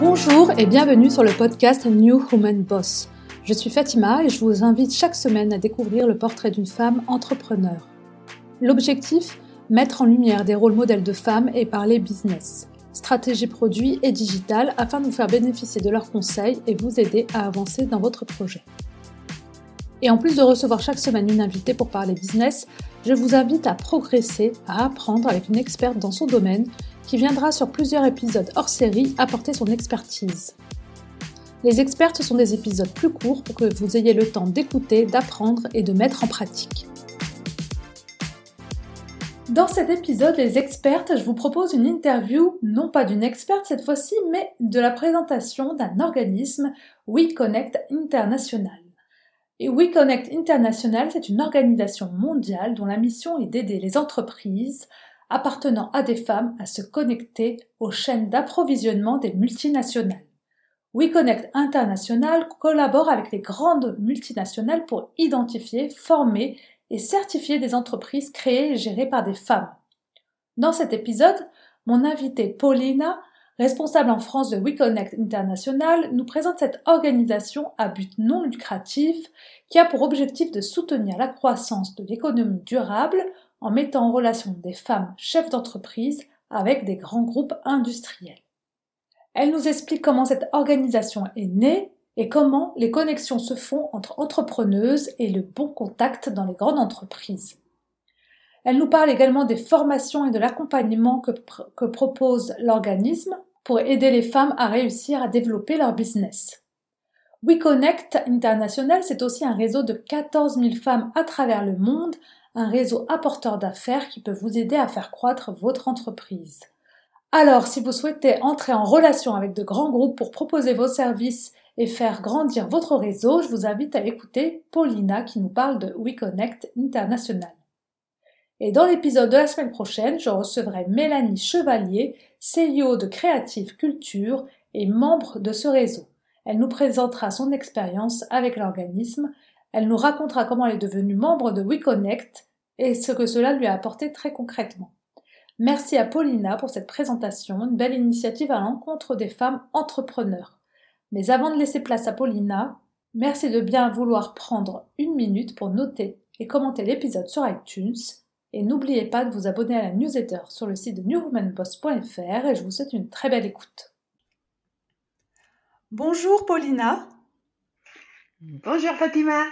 Bonjour et bienvenue sur le podcast New Human Boss. Je suis Fatima et je vous invite chaque semaine à découvrir le portrait d'une femme entrepreneur. L'objectif Mettre en lumière des rôles modèles de femmes et parler business, stratégie produit et digital afin de vous faire bénéficier de leurs conseils et vous aider à avancer dans votre projet. Et en plus de recevoir chaque semaine une invitée pour parler business, je vous invite à progresser, à apprendre avec une experte dans son domaine qui viendra sur plusieurs épisodes hors série apporter son expertise. Les expertes sont des épisodes plus courts pour que vous ayez le temps d'écouter, d'apprendre et de mettre en pratique. Dans cet épisode, les expertes, je vous propose une interview, non pas d'une experte cette fois-ci, mais de la présentation d'un organisme WeConnect International. Et WeConnect International, c'est une organisation mondiale dont la mission est d'aider les entreprises appartenant à des femmes à se connecter aux chaînes d'approvisionnement des multinationales. WeConnect International collabore avec les grandes multinationales pour identifier, former et certifier des entreprises créées et gérées par des femmes. Dans cet épisode, mon invitée Paulina, responsable en France de WeConnect International, nous présente cette organisation à but non lucratif qui a pour objectif de soutenir la croissance de l'économie durable en mettant en relation des femmes chefs d'entreprise avec des grands groupes industriels. Elle nous explique comment cette organisation est née et comment les connexions se font entre entrepreneuses et le bon contact dans les grandes entreprises. Elle nous parle également des formations et de l'accompagnement que, propose l'organisme pour aider les femmes à réussir à développer leur business. WeConnect International, c'est aussi un réseau de 14 000 femmes à travers le monde un réseau apporteur d'affaires qui peut vous aider à faire croître votre entreprise. Alors, si vous souhaitez entrer en relation avec de grands groupes pour proposer vos services et faire grandir votre réseau, je vous invite à écouter Paulina qui nous parle de WeConnect International. Et dans l'épisode de la semaine prochaine, je recevrai Mélanie Chevalier, CEO de Creative Culture et membre de ce réseau. Elle nous présentera son expérience avec l'organisme, elle nous racontera comment elle est devenue membre de WeConnect et ce que cela lui a apporté très concrètement. Merci à Paulina pour cette présentation, une belle initiative à l'encontre des femmes entrepreneurs. Mais avant de laisser place à Paulina, merci de bien vouloir prendre une minute pour noter et commenter l'épisode sur iTunes. Et n'oubliez pas de vous abonner à la newsletter sur le site de newwomanboss.fr et je vous souhaite une très belle écoute. Bonjour Paulina. Bonjour Fatima.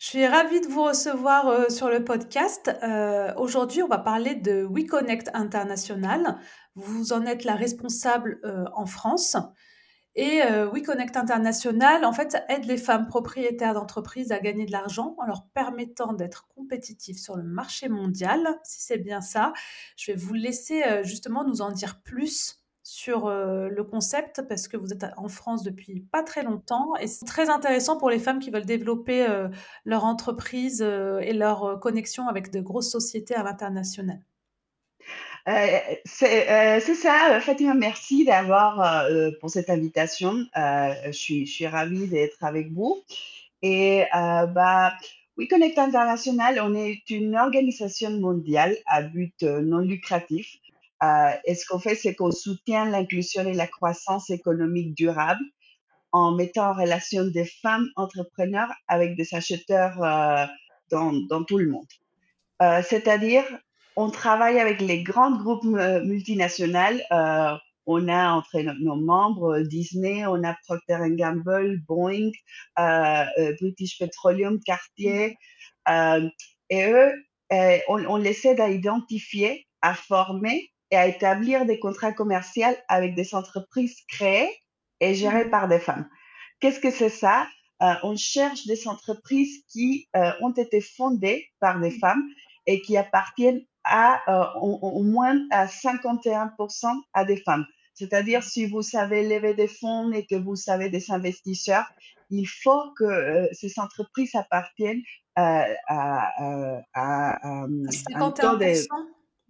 Je suis ravie de vous recevoir euh, sur le podcast. Euh, aujourd'hui, on va parler de WeConnect International. Vous en êtes la responsable euh, en France. Et WeConnect International, en fait, aide les femmes propriétaires d'entreprises à gagner de l'argent en leur permettant d'être compétitifs sur le marché mondial. Si c'est bien ça, je vais vous laisser justement nous en dire plus sur le concept parce que vous êtes en France depuis pas très longtemps et c'est très intéressant pour les femmes qui veulent développer leur entreprise et leur connexion avec de grosses sociétés à l'international. c'est ça, Fatima, merci d'avoir pour cette invitation. je, suis, ravie d'être avec vous. Et bah, WeConnect International, on est une organisation mondiale à but non lucratif euh, et ce qu'on fait, c'est qu'on soutient l'inclusion et la croissance économique durable en mettant en relation des femmes entrepreneurs avec des acheteurs euh, dans, tout le monde. Euh, C'est-à-dire, on travaille avec les grands groupes multinationales. On a entre nos, membres Disney, on a Procter Gamble, Boeing, British Petroleum, Cartier. et eux, on, on les aide à identifier, à former et à établir des contrats commerciaux avec des entreprises créées et gérées mmh. par des femmes. Qu'est-ce que c'est ça? Euh, On cherche des entreprises qui euh, ont été fondées par des mmh. femmes et qui appartiennent à euh, au, moins à 51% à des femmes. C'est-à-dire, si vous savez lever des fonds et que vous savez des investisseurs, il faut que ces entreprises appartiennent à, à, à, à un taux de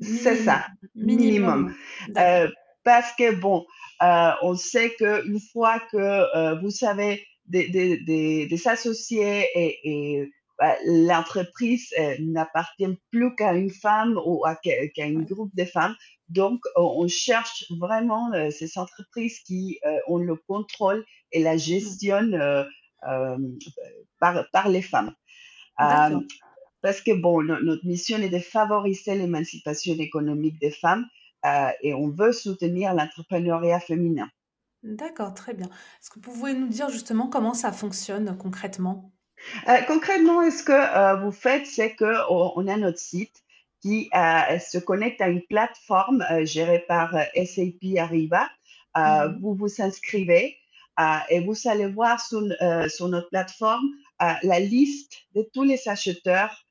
c'est ça, minimum. Euh, parce que, bon, euh, on sait qu'une fois que euh, vous savez des, des, des, associés et, et bah, l'entreprise n'appartient plus qu'à une femme ou à, qu'à un groupe de femmes. Donc, on cherche vraiment ces entreprises qui ont le contrôle et la gestion par, par les femmes. Parce que, bon, notre mission est de favoriser l'émancipation économique des femmes et on veut soutenir l'entrepreneuriat féminin. D'accord, très bien. Est-ce que vous pouvez nous dire justement comment ça fonctionne concrètement? Euh, concrètement, ce que euh, vous faites, c'est qu'on on a notre site qui euh, se connecte à une plateforme gérée par SAP Ariba. Mmh vous vous inscrivez et vous allez voir sur, sur notre plateforme la liste de tous les acheteurs,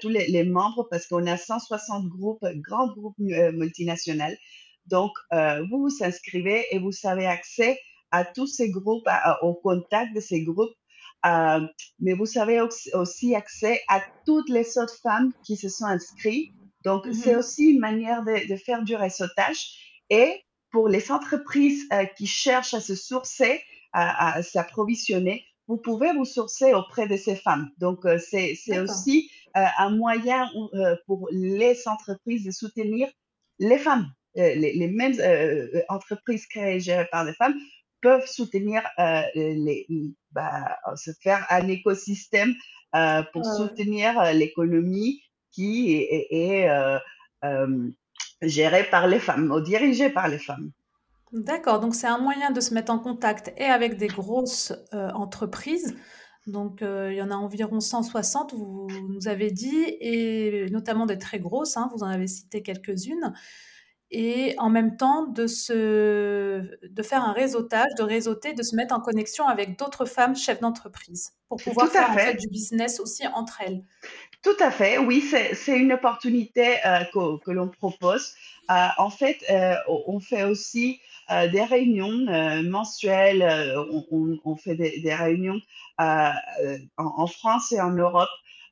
tous les, les membres, parce qu'on a 160 groupes, grands groupes multinationaux. Donc, vous vous inscrivez et vous avez accès à tous ces groupes, au contact de ces groupes euh, mais vous avez aussi accès à toutes les autres femmes qui se sont inscrites. Donc, mm-hmm. c'est aussi une manière de, de, faire du réseautage. Et pour les entreprises euh, qui cherchent à se sourcer, à, à s'approvisionner, vous pouvez vous sourcer auprès de ces femmes. Donc, euh, c'est aussi euh, un moyen pour les entreprises de soutenir les femmes, les, les, mêmes entreprises créées gérées par les femmes peuvent soutenir euh, les, bah, se faire un écosystème euh, pour soutenir euh, l'économie qui est, est gérée par les femmes ou dirigée par les femmes. D'accord, donc c'est un moyen de se mettre en contact et avec des grosses entreprises. Donc il y en a environ 160, vous nous avez dit, et notamment des très grosses, hein, vous en avez cité quelques-unes et en même temps de, se, de faire un réseautage, de réseauter, de se mettre en connexion avec d'autres femmes chefs d'entreprise pour pouvoir faire en fait, du business aussi entre elles. Tout à fait, oui, c'est une opportunité euh, que, que l'on propose. Euh, en fait, euh, on fait aussi euh, des réunions euh, mensuelles, on, on, on, fait des, des réunions en, en, France et en Europe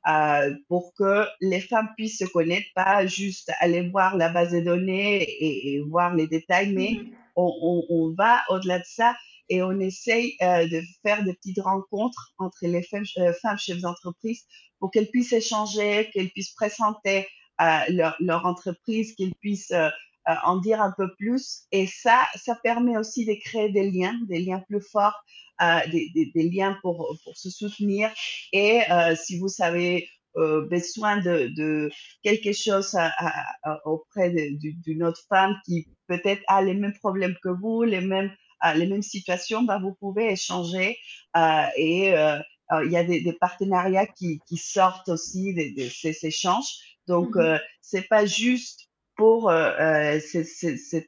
euh, pour que les femmes puissent se connaître, pas juste aller voir la base de données et, voir les détails, mais mm-hmm. on, on, on, va au-delà de ça et on essaye euh, de faire des petites rencontres entre les femmes, euh, femmes chefs d'entreprise pour qu'elles puissent échanger, qu'elles puissent présenter euh, leur, leur, entreprise, qu'elles puissent euh, en dire un peu plus. Et ça, ça permet aussi de créer des liens, des liens plus forts euh, des, des, des, liens pour, pour se soutenir. Et euh, si vous avez besoin de, de, quelque chose à, à, auprès d'une autre femme qui peut-être a les mêmes problèmes que vous, les mêmes, les mêmes situations, bah, vous pouvez échanger et il y a des, des partenariats qui, qui, sortent aussi de, de ces échanges. Donc, mm -hmm. c'est pas juste pour euh, euh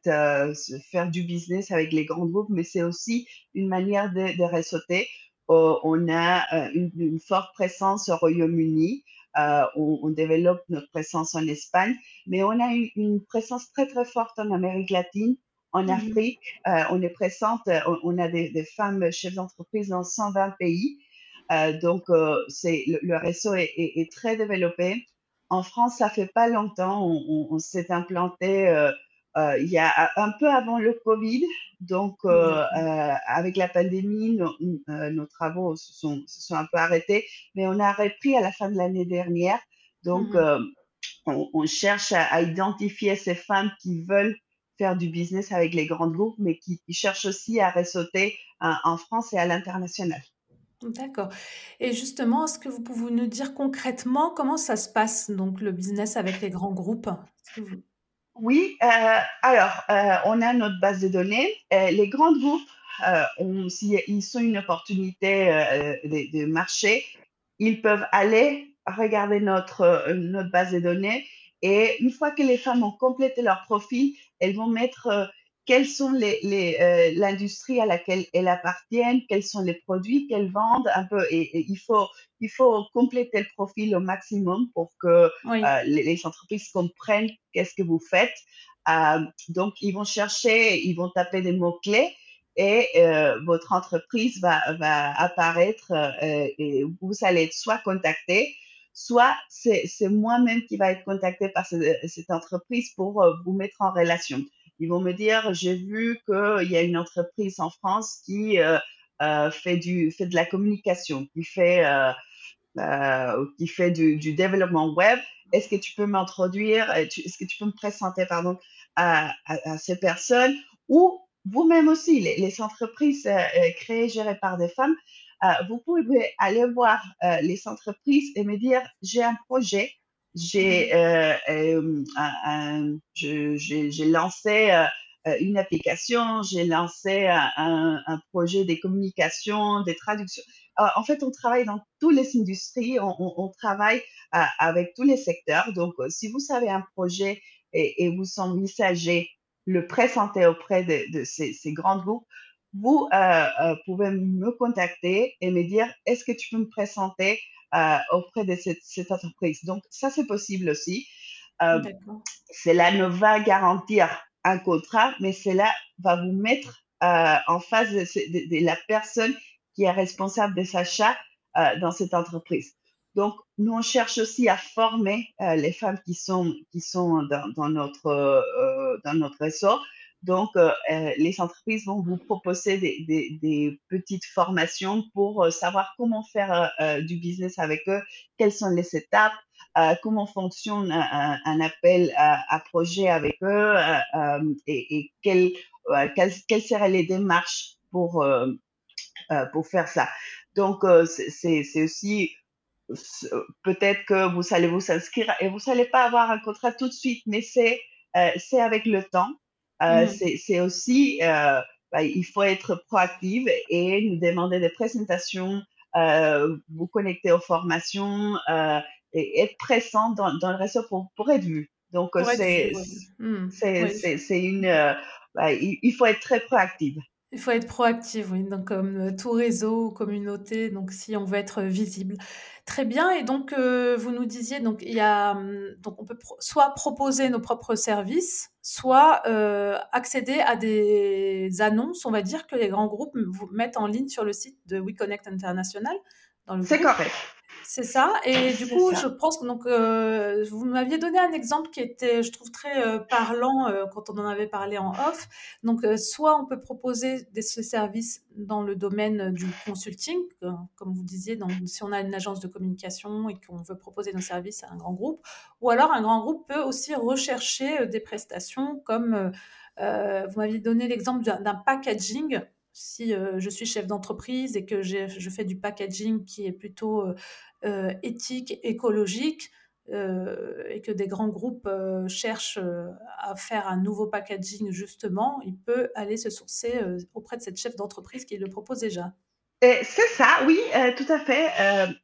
euh, faire du business avec les grands groupes, mais c'est aussi une manière de, de ressauter. Euh, on a une, une, forte présence au Royaume-Uni, on, on, développe notre présence en Espagne, mais on a une, une présence très très forte en Amérique latine, en mmh. Afrique. on est présente, on, on a des, des, femmes chefs d'entreprise dans 120 pays. donc, le, le, réseau est, est, est très développé. En France, ça fait pas longtemps, on, on, s'est implanté euh, euh, il y a un peu avant le Covid. Donc, euh, avec la pandémie, nos, nos travaux se sont, se sont, un peu arrêtés, mais on a repris à la fin de l'année dernière. Donc, mmh. on, on, cherche à, à, identifier ces femmes qui veulent faire du business avec les grands groupes, mais qui, qui cherchent aussi à ressauter en France et à l'international. D'accord. Et justement, est-ce que vous pouvez nous dire concrètement comment ça se passe, donc le business avec les grands groupes? Oui, euh, alors, euh, on a notre base de données. Euh, les grands groupes, euh, ont, s'ils sont une opportunité de, de, marché, ils peuvent aller regarder notre, notre base de données et une fois que les femmes ont complété leur profil, elles vont mettre quelles sont les, les euh, l'industrie à laquelle elles appartiennent, quels sont les produits qu'elles vendent un peu et, et, il faut il faut compléter le profil au maximum pour que oui. euh, les, les, entreprises comprennent qu'est-ce que vous faites. Euh, donc ils vont chercher, ils vont taper des mots clés et votre entreprise va va apparaître et vous allez être soit contacté soit c'est moi-même qui va être contacté par cette, cette entreprise pour vous mettre en relation. Ils vont me dire, j'ai vu qu'il y a une entreprise en France qui euh, euh, fait, du, fait de la communication, qui fait, euh, qui fait du, développement web. Est-ce que tu peux m'introduire, est-ce que tu peux me présenter, pardon, à, ces personnes? Ou vous-même aussi, les, entreprises créées, gérées par des femmes, vous pouvez aller voir les entreprises et me dire, j'ai un projet, j'ai mmh. j'ai lancé euh, une application, j'ai lancé un, projet des communications, des traductions. Euh, en fait, on travaille dans toutes les industries, on, on, on travaille euh, avec tous les secteurs. Donc, si vous savez un projet et, et vous envisagez le présenter auprès de, de ces, ces, grands groupes, vous euh, pouvez me contacter et me dire est-ce que tu peux me présenter euh, auprès de cette, cette, entreprise? Donc, ça, c'est possible aussi. Euh, cela ne va garantir un contrat, mais cela va vous mettre euh, en face de, la personne qui est responsable des achats euh, dans cette entreprise. Donc, nous, on cherche aussi à former euh, les femmes qui sont, qui sont dans, dans notre, euh, dans notre réseau donc, euh, euh, les entreprises vont vous proposer des, petites formations pour euh, savoir comment faire du business avec eux, quelles sont les étapes, comment fonctionne un, appel à, projet avec eux et, quelles, quelles, seraient les démarches pour, pour faire ça. Donc, c'est aussi peut-être que vous allez vous inscrire et vous n'allez pas avoir un contrat tout de suite, mais c'est avec le temps. Euh, mmh. C'est aussi, euh, bah, il faut être proactive et nous demander des présentations, euh, vous connecter aux formations euh, et être présent dans, dans le réseau pour, pour être vu. Donc, c'est mmh. c'est une, euh, bah, il, il, faut être très proactive. Il faut être proactif, oui, donc comme euh, tout réseau ou communauté, donc si on veut être visible. Très bien, et donc euh, vous nous disiez, donc il y a, hum, donc on peut soit proposer nos propres services, soit euh, accéder à des annonces, on va dire que les grands groupes vous mettent en ligne sur le site de WeConnect International. C'est correct. C'est ça. Et du coup, je pense que donc, euh, vous m'aviez donné un exemple qui était, je trouve, très euh, parlant euh, quand on en avait parlé en off. Donc, soit on peut proposer des services dans le domaine du consulting, comme vous disiez, donc, si on a une agence de communication et qu'on veut proposer nos services à un grand groupe, ou alors un grand groupe peut aussi rechercher des prestations comme vous m'aviez donné l'exemple d'un packaging si euh, je suis chef d'entreprise et que je fais du packaging qui est plutôt euh, euh, éthique, écologique, et que des grands groupes cherchent à faire un nouveau packaging justement, il peut aller se sourcer auprès de cette chef d'entreprise qui le propose déjà. C'est ça, oui, tout à fait.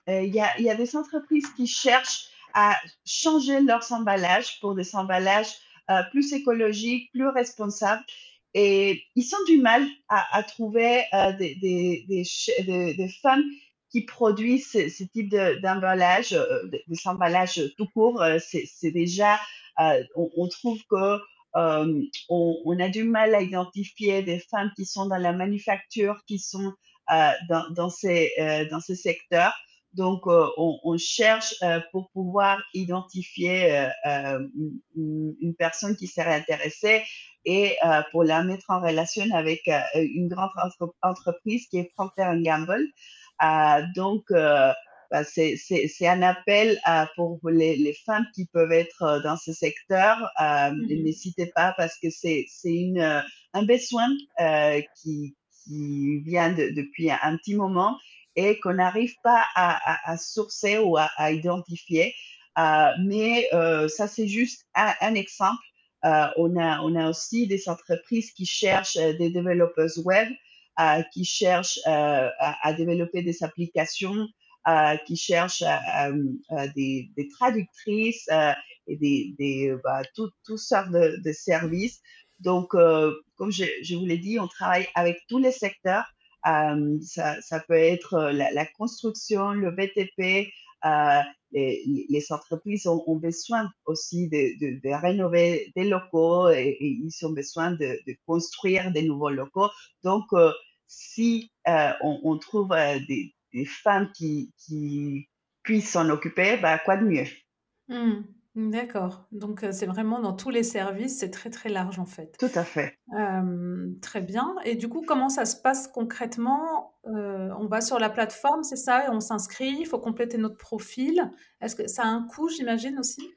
Il y, a, y, a, des entreprises qui cherchent à changer leurs emballages pour des emballages plus écologiques, plus responsables. Et ils ont du mal à, trouver euh, des, femmes qui produisent ce, type d'emballage, euh, des emballages tout court. Euh, c'est déjà, euh, on, trouve que euh, on, a du mal à identifier des femmes qui sont dans la manufacture, qui sont euh, dans, dans, ces, dans ces secteurs. Donc, on, on, cherche pour pouvoir identifier une, une, personne qui serait intéressée et euh, pour la mettre en relation avec euh, une grande entreprise qui est Procter Gamble. Euh, donc, euh, bah, c'est un appel pour les, les, femmes qui peuvent être dans ce secteur. Mm-hmm. N'hésitez pas parce que c'est un besoin qui, qui vient de, depuis un petit moment et qu'on n'arrive pas à, à, à, sourcer ou à, à identifier. Euh, mais euh, ça, c'est juste un, un exemple euh, on, a, on a aussi des entreprises qui cherchent euh, des développeurs web, euh, qui cherchent à, développer des applications, qui cherchent des, des, traductrices et des, des bah, toutes tout sortes de, de, services. Donc, comme je, je vous l'ai dit, on travaille avec tous les secteurs. Euh, ça, peut être la, la, construction, le BTP, euh, les, entreprises ont, besoin aussi de, rénover des locaux et, ils ont besoin de, construire des nouveaux locaux. Donc, euh, si euh, on, trouve euh, des, femmes qui, puissent s'en occuper, bah, quoi de mieux? Mmh. D'accord, donc heu, c'est vraiment dans tous les services, c'est très, très large en fait. Tout à fait. Hem, très bien et du coup, comment ça se passe concrètement? Heu, on va sur la plateforme, c'est ça? Et on s'inscrit, il faut compléter notre profil. Est-ce que ça a un coût, j'imagine aussi?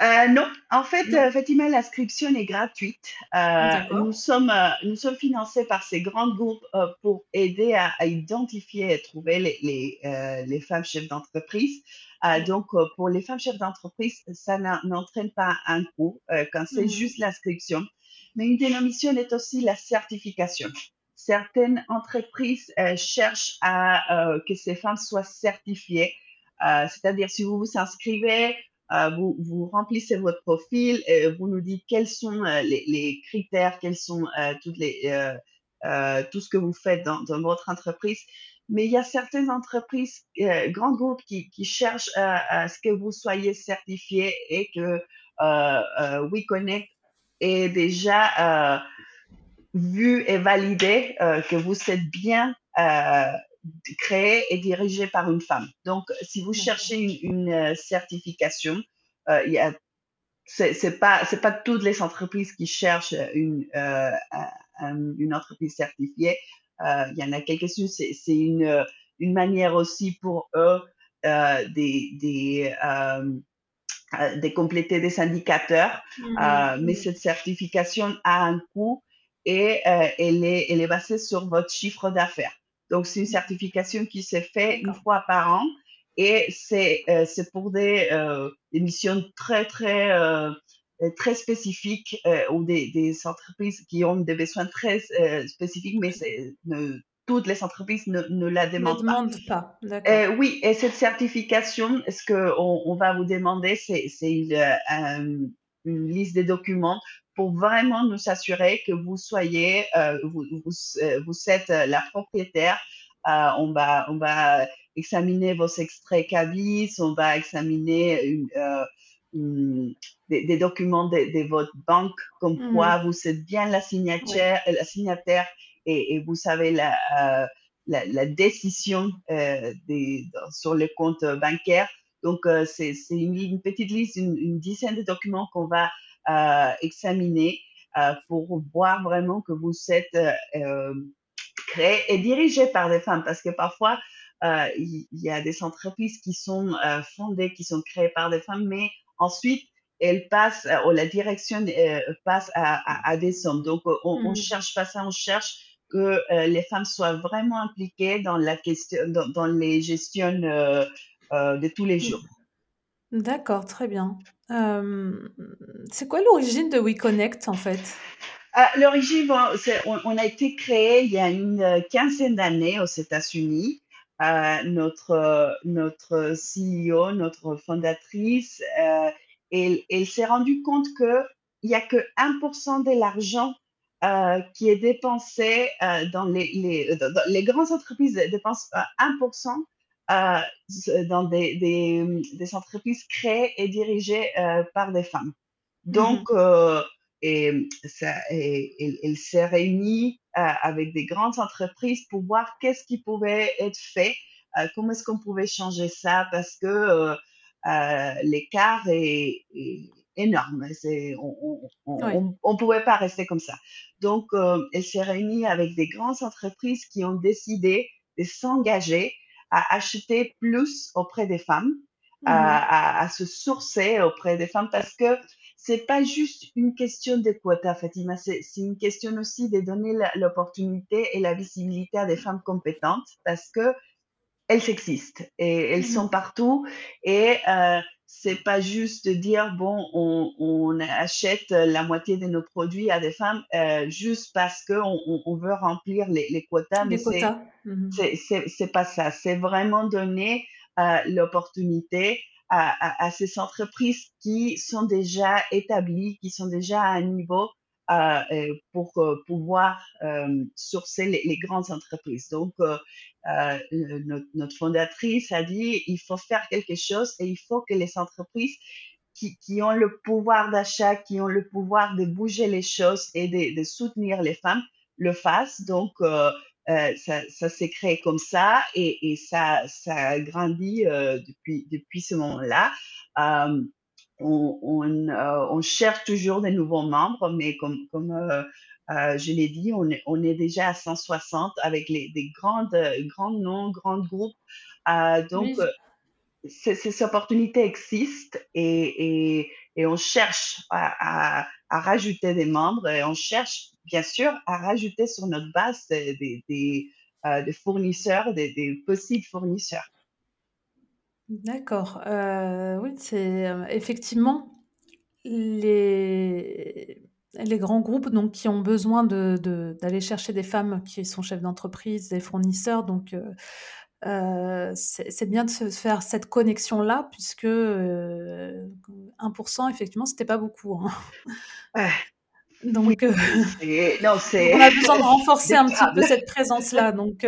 Heu, non, en fait, Non? effectivement, l'inscription est gratuite. Heu, nous sommes, heu, nous sommes financés par ces grands groupes, heu, pour aider à à identifier et trouver les les, heu, les femmes chefs d'entreprise. Donc, pour les femmes chefs d'entreprise, ça n'entraîne pas un coût, quand c'est Mmh juste l'inscription. Mais une missions est aussi la certification. Certaines entreprises, cherchent à, que ces femmes soient certifiées. Heu, c'est-à-dire si vous vous inscrivez euh, vous, vous, remplissez votre profil et vous nous dites quels sont euh, les, critères, quels sont euh, toutes les, euh, euh, tout ce que vous faites dans, votre entreprise. Mais il y a certaines entreprises, euh, grands groupes qui, cherchent à ce que vous soyez certifié et que euh, WeConnect est déjà vu et validé que vous êtes bien créé et dirigé par une femme. Donc, si vous cherchez une, une certification, euh, il y a c'est pas c'est pas toutes les entreprises qui cherchent une euh, une entreprise certifiée. Euh, il y en a quelques-unes. C'est une une manière aussi pour eux euh, des des euh, de compléter des indicateurs. Mmh Euh, mais cette certification a un coût et euh, elle, est, elle est basée sur votre chiffre d'affaires. Donc, c'est une certification qui se fait une fois par an et c'est euh, pour des, euh, des, missions très, très, euh, très spécifiques euh, ou des, des, entreprises qui ont des besoins très euh, spécifiques, mais ne, toutes les entreprises ne, ne la demandent ne pas. Euh, oui, et cette certification, ce qu'on on va vous demander, c'est une, euh, une liste de documents pour vraiment nous assurer que vous soyez, euh, vous, vous, vous, êtes la propriétaire. Euh, on, va, on va examiner vos extraits CABIS, on va examiner une, euh, une, des, des, documents de, de, votre banque, comme Mmh quoi vous êtes bien la signataire, oui. la signataire et, et, vous savez la, euh, la, la, décision euh, des, sur le compte bancaire. Donc, euh, c'est une, une, petite liste, une, une dizaine de documents qu'on va euh, examiner euh, pour voir vraiment que vous êtes euh, créé et dirigé par des femmes. Parce que parfois, euh, il y, a des entreprises qui sont euh, fondées, qui sont créées par des femmes, mais ensuite, elles passent, ou la direction euh, passe à, à, à, des hommes. Donc, on ne mmh cherche pas ça, on cherche que euh, les femmes soient vraiment impliquées dans la question, dans, dans les gestions euh, euh, de tous les jours. D'accord, très bien. Euh, c'est quoi l'origine de WeConnect en fait? Ah, L'origine, on, a été créé il y a une quinzaine d'années aux États-Unis. Euh, notre, notre CEO, notre fondatrice, euh, elle, s'est rendue compte qu'il n'y a que 1% de l'argent euh, qui est dépensé euh, dans les, les, dans les grandes entreprises dépensent 1% euh, dans des, des, des, entreprises créées et dirigées euh, par des femmes. Donc, mmh. et, ça, et, et, elle s'est réunie avec des grandes entreprises pour voir qu'est-ce qui pouvait être fait, comment est-ce qu'on pouvait changer ça, parce que l'écart est, est énorme. on ne oui. pouvait pas rester comme ça. Donc, euh, elle s'est réunie avec des grandes entreprises qui ont décidé de s'engager à acheter plus auprès des femmes, mmh. à, à, à, se sourcer auprès des femmes, parce que c'est pas juste une question de quotas, Fatima, c'est une question aussi de donner l'opportunité et la visibilité à des femmes compétentes, parce que elles existent et elles mmh. sont partout et euh, c'est pas juste de dire bon on, on, achète la moitié de nos produits à des femmes euh, juste parce que on, on, veut remplir les, les quotas les mais quotas mmh. c'est pas ça c'est vraiment donner euh, l'opportunité à, à, à, ces entreprises qui sont déjà établies qui sont déjà à un niveau pour pouvoir euh, sourcer les, grandes entreprises. Donc, euh, notre, fondatrice a dit, il faut faire quelque chose et il faut que les entreprises qui, ont le pouvoir d'achat, qui ont le pouvoir de bouger les choses et de, soutenir les femmes, le fassent. Donc, euh, ça, s'est créé comme ça et, ça, ça a grandi euh, depuis ce moment-là. Euh, on, on, cherche toujours des nouveaux membres, mais comme, comme je l'ai dit, on est, on est déjà à 160 avec les, des grandes, grands noms, grands groupes. donc, ces, opportunités existent et, et, et on cherche à, à, rajouter des membres et on cherche bien sûr à rajouter sur notre base des, des, euh, des fournisseurs, des, des, possibles fournisseurs. D'accord. Euh, oui, c'est euh, effectivement les, les grands groupes donc, qui ont besoin d'aller de, chercher des femmes qui sont chefs d'entreprise, des fournisseurs. Donc, euh, c'est bien de se faire cette connexion-là, puisque 1%, euh, effectivement, c'était pas beaucoup. Hein. Donc, euh, non, on a besoin de renforcer un petit peu cette présence-là. Donc,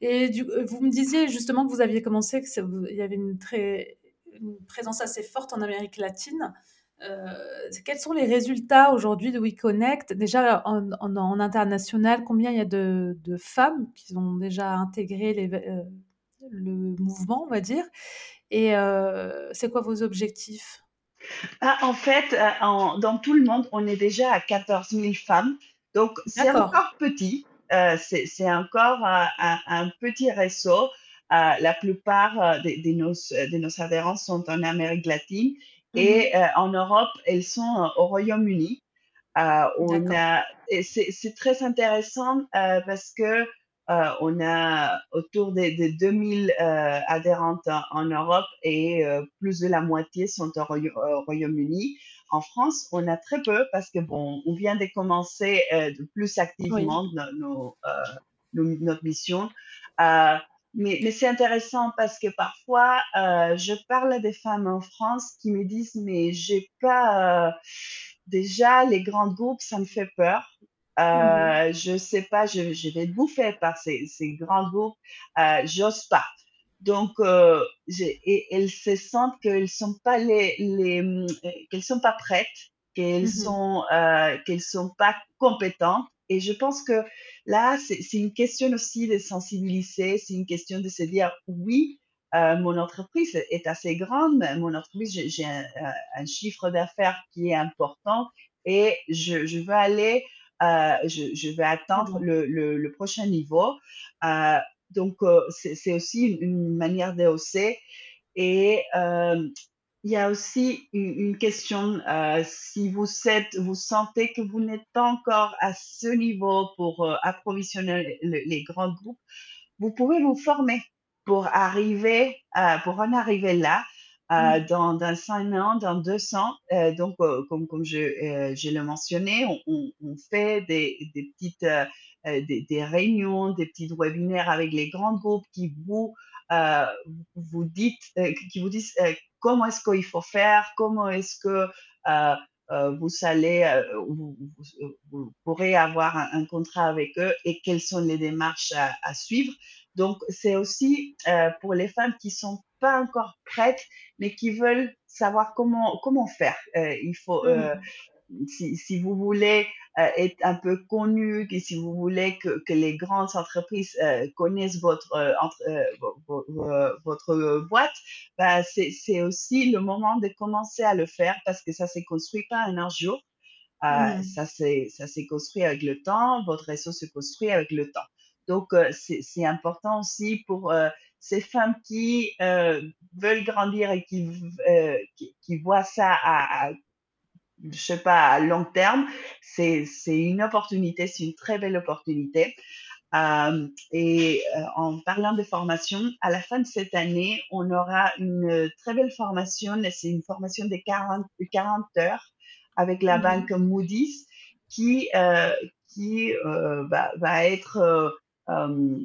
et vous me disiez justement que vous aviez commencé, qu'il y avait une, très, une présence assez forte en Amérique latine. Euh, quels sont les résultats aujourd'hui de WeConnect? Déjà en, international, combien il y a de, femmes qui ont déjà intégré les, euh, le mouvement, on va dire? Et euh, c'est quoi vos objectifs? Ah, En fait, dans tout le monde, on est déjà à 14 000 femmes. Donc, c'est encore petit. c'est encore un, petit réseau. la plupart de, nos, de nos adhérents sont en Amérique latine et mhm. euh, en Europe, elles sont euh, au Royaume-Uni. Euh, c'est très intéressant parce que on a autour des, 2000 adhérentes en, Europe et plus de la moitié sont au, Royaume-Uni. En France, on a très peu parce que bon, on vient de commencer plus activement notre mission. Mais, mais c'est intéressant parce que parfois, euh, je parle à des femmes en France qui me disent, mais j'ai pas, euh, déjà, les grands groupes, ça me fait peur. Euh, mm-hmm. Je sais pas, je, je vais être bouffée par ces, ces grands groupes. Euh, J'ose pas. Donc, euh, et elles se sentent qu'elles sont pas les, les qu'elles sont pas prêtes, qu'elles mm-hmm. sont, euh, qu'elles sont pas compétentes. Et je pense que là, c'est une question aussi de sensibiliser, c'est une question de se dire, oui, euh, mon entreprise est assez grande, mon entreprise, j'ai un, un, chiffre d'affaires qui est important et je, je veux aller, euh, je, je, vais attendre le, le, le prochain niveau. Euh, donc, euh, c'est aussi une, une manière d'hausser. Et euh, il y a aussi une, question, euh, si vous êtes, vous sentez que vous n'êtes pas encore à ce niveau pour euh, approvisionner les grands groupes, vous pouvez vous former pour arriver, euh, pour en arriver là. Euh, mm. dans, dans 5 ans, dans 200. Euh, donc, euh, comme, comme je, euh, je l'ai mentionné, on, on, on, fait des, des petites des, des, réunions, des petits webinaires avec les grands groupes qui vous vous dites, qui vous disent comment est-ce qu'il faut faire, comment est-ce que vous allez, vous, vous, pourrez avoir un, un, contrat avec eux et quelles sont les démarches à, à suivre. Donc, c'est aussi pour les femmes qui sont pas encore prêtes, mais qui veulent savoir comment comment faire. il faut, mmh si, si, vous voulez euh, être un peu connu, que si vous voulez que, que les grandes entreprises euh, connaissent votre euh, entre, euh, votre boîte, bah, c'est aussi le moment de commencer à le faire parce que ça s'est construit pas en un jour. Mmh. Ça s'est ça s'est construit avec le temps. Votre réseau se construit avec le temps. Donc c'est important aussi pour ces femmes qui veulent grandir et qui, qui, qui voient ça à, à je sais pas, à long terme, c'est, une opportunité, c'est une très belle opportunité. Euh, et euh, en parlant de formation, à la fin de cette année, on aura une très belle formation. C'est une formation de 40, 40 heures avec la mmh. banque Moody's qui, euh, qui euh, va, va, être, euh, euh, elles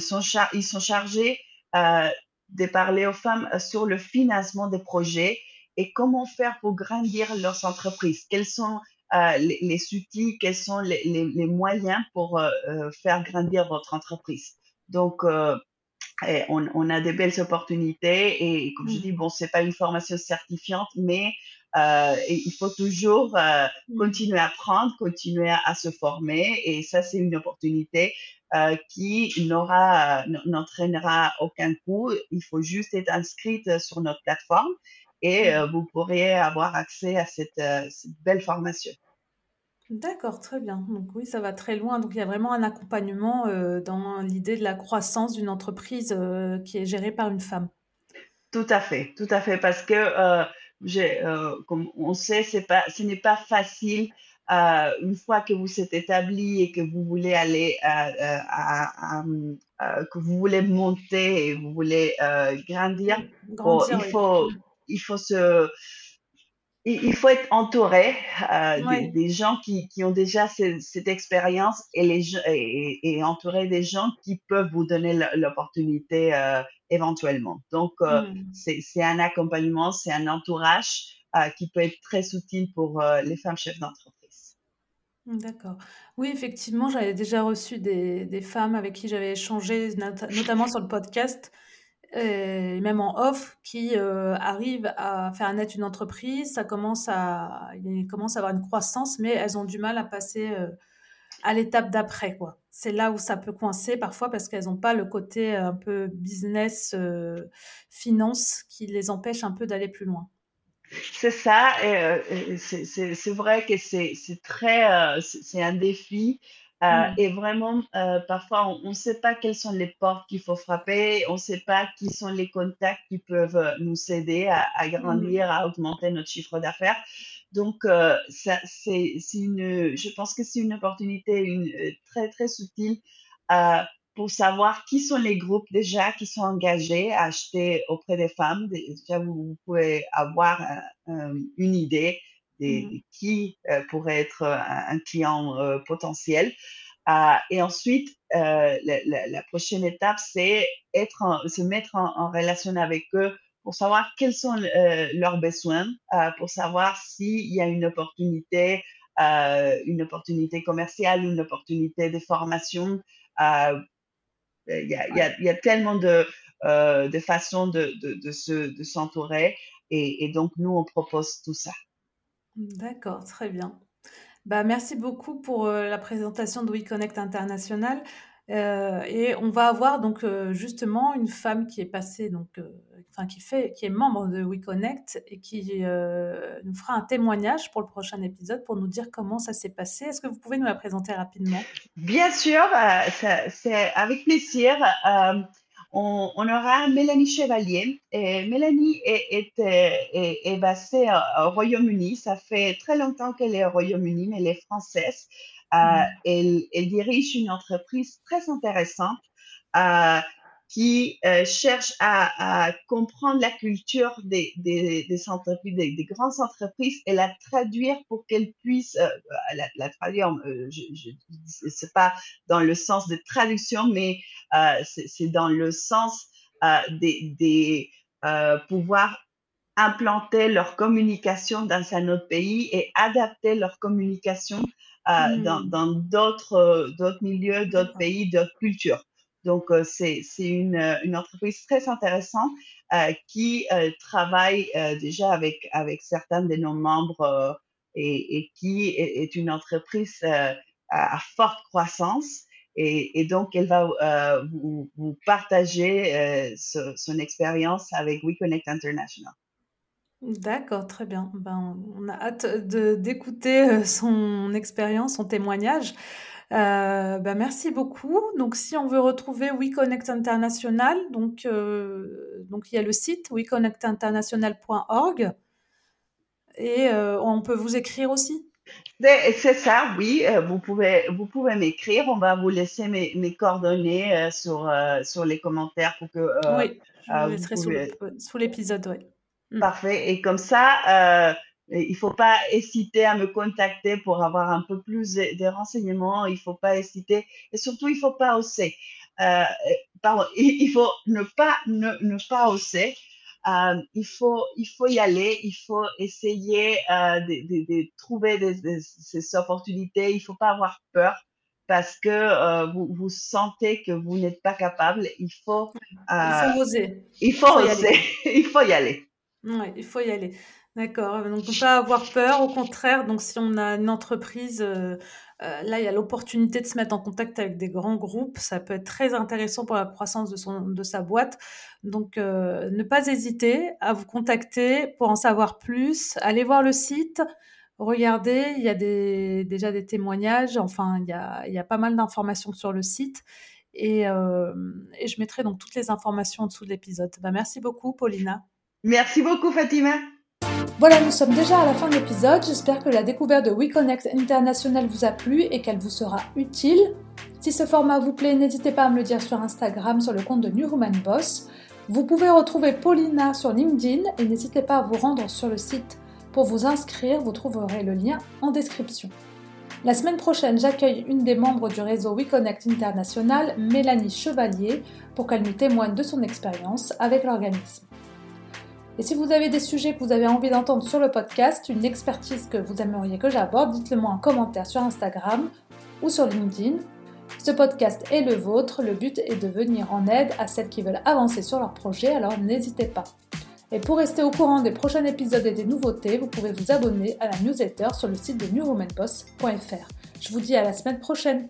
sont ils sont chargés de parler aux femmes sur le financement des projets et comment faire pour grandir leurs entreprises Quels sont euh, les, les, outils, quels sont les, les, les moyens pour euh, euh faire grandir votre entreprise Donc, euh, on, on, a des belles opportunités et comme je mmh. dis, bon, c'est pas une formation certifiante, mais euh, il faut toujours euh, mmh. continuer à apprendre, continuer à, à, se former et ça, c'est une opportunité euh, qui n'aura, n'entraînera aucun coût. Il faut juste être inscrite sur notre plateforme et vous pourriez avoir accès à cette, cette belle formation. D'accord, très bien. Donc oui, ça va très loin. Donc il y a vraiment un accompagnement dans l'idée de la croissance d'une entreprise qui est gérée par une femme. Tout à fait, tout à fait, parce que j'ai, comme on sait, pas, ce n'est pas facile euh, une fois que vous êtes établi et que vous voulez aller à, que vous voulez monter et vous voulez grandir, il faut il faut se il faut être entouré euh, des, gens qui, qui ont déjà cette, expérience et, les, et, et, entouré des gens qui peuvent vous donner l'opportunité euh, éventuellement. Donc, euh, mm. c'est un accompagnement, c'est un entourage qui peut être très utile pour les femmes chefs d'entreprise. D'accord. Oui, effectivement, j'avais déjà reçu des, des, femmes avec qui j'avais échangé, notamment sur le podcast, même en off, qui euh, arrivent à faire naître une entreprise. Ça commence à, commence à avoir une croissance, mais elles ont du mal à passer euh, à l'étape d'après. C'est là où ça peut coincer parfois parce qu'elles n'ont pas le côté un peu business, euh, finance qui les empêche un peu d'aller plus loin. C'est ça, c'est vrai que c'est très, c'est un défi. Euh, mm. Et vraiment, euh, parfois, on ne sait pas quelles sont les portes qu'il faut frapper, on ne sait pas qui sont les contacts qui peuvent euh, nous aider à, grandir, mm. à augmenter notre chiffre d'affaires. Donc, ça, c'est, une, je pense que c'est une opportunité une, très, très subtile pour savoir qui sont les groupes déjà qui sont engagés à acheter auprès des femmes. Déjà, vous, pouvez avoir une idée des, mmh. qui euh, pourrait être euh, un, client euh, potentiel. et ensuite, la, la, prochaine étape, c'est être se mettre en, relation avec eux pour savoir quels sont leurs besoins, pour savoir s'il y a une opportunité, une opportunité commerciale, une opportunité de formation. Il y, a, y, a, y, a, tellement de, de façons de, de, de s'entourer et, et donc nous, on propose tout ça. D'accord, très bien. Bah, merci beaucoup pour, euh, la présentation de WeConnect International, euh, et on va avoir donc, euh, justement une femme qui est passée donc, enfin qui fait qui est membre de WeConnect et qui, nous fera un témoignage pour le prochain épisode pour nous dire comment ça s'est passé. Est-ce que vous pouvez nous la présenter rapidement? Bien sûr, c'est avec plaisir on, aura Mélanie Chevalier. Et Mélanie est, est, basée au Royaume-Uni. Ça fait très longtemps qu'elle est au Royaume-Uni, mais elle est française. Euh, mm. elle, dirige une entreprise très intéressante. Euh, qui euh, cherche à, comprendre la culture des, des, des entreprises, des, grandes entreprises et la traduire pour qu'elles puissent euh, la, la, traduire. Euh, je, pas dans le sens de traduction, mais euh, c'est dans le sens des, des pouvoir implanter leur communication dans un autre pays et adapter leur communication mmh. dans d'autres milieux, d'autres pays, d'autres cultures. Donc, euh, c'est une, euh, une, entreprise très intéressante euh, qui travaille déjà avec, avec certains de nos membres et, et, qui est, une entreprise à, forte croissance. Et, donc, elle va vous, vous, partager son expérience avec WeConnect International. D'accord, très bien. Ben, on a hâte d'écouter son expérience, son témoignage. Euh, bah, merci beaucoup. Donc, si on veut retrouver WeConnect International, donc, euh, donc il y a le site weconnectinternational.org et euh, on peut vous écrire aussi. C'est ça, oui. Vous pouvez, vous pouvez m'écrire. On va vous laisser mes, mes coordonnées sur, sur les commentaires pour que. oui, je vous laisserai sous l'épisode, oui. Mm. Parfait. Et comme ça, il ne faut pas hésiter à me contacter pour avoir un peu plus de, renseignements. Il ne faut pas hésiter. Et surtout, il ne faut pas oser. Euh, pardon, il, faut ne pas, ne, ne pas oser. Euh, il, faut, il faut y aller. Il faut essayer euh, de, de, de, trouver des, des, ces opportunités. Il ne faut pas avoir peur parce que euh, vous, vous sentez que vous n'êtes pas capable. Il faut, il faut oser. Il faut, il faut oser. il faut y aller. Oui, il faut y aller. D'accord, donc pas avoir peur, au contraire, donc si on a une entreprise, euh, euh, là, il y a l'opportunité de se mettre en contact avec des grands groupes. Ça peut être très intéressant pour la croissance de, son, de sa boîte. Donc, euh, ne pas hésiter à vous contacter pour en savoir plus. Allez voir le site. Regardez, il y a des, déjà des témoignages. Enfin, il y a, il y a pas mal d'informations sur le site. Et, et, je mettrai donc toutes les informations en dessous de l'épisode. Bah, merci beaucoup, Paulina. Merci beaucoup, Fatima. Voilà, nous sommes déjà à la fin de l'épisode. J'espère que la découverte de WeConnect International vous a plu et qu'elle vous sera utile. Si ce format vous plaît, n'hésitez pas à me le dire sur Instagram sur le compte de New Human Boss. Vous pouvez retrouver Paulina sur LinkedIn et n'hésitez pas à vous rendre sur le site pour vous inscrire. Vous trouverez le lien en description. La semaine prochaine, j'accueille une des membres du réseau WeConnect International, Mélanie Chevalier, pour qu'elle nous témoigne de son expérience avec l'organisme. Et si vous avez des sujets que vous avez envie d'entendre sur le podcast, une expertise que vous aimeriez que j'aborde, dites-le moi en commentaire sur Instagram ou sur LinkedIn. Ce podcast est le vôtre, le but est de venir en aide à celles qui veulent avancer sur leur projet, alors n'hésitez pas. Et pour rester au courant des prochains épisodes et des nouveautés, vous pouvez vous abonner à la newsletter sur le site de newwomanboss.fr. Je vous dis à la semaine prochaine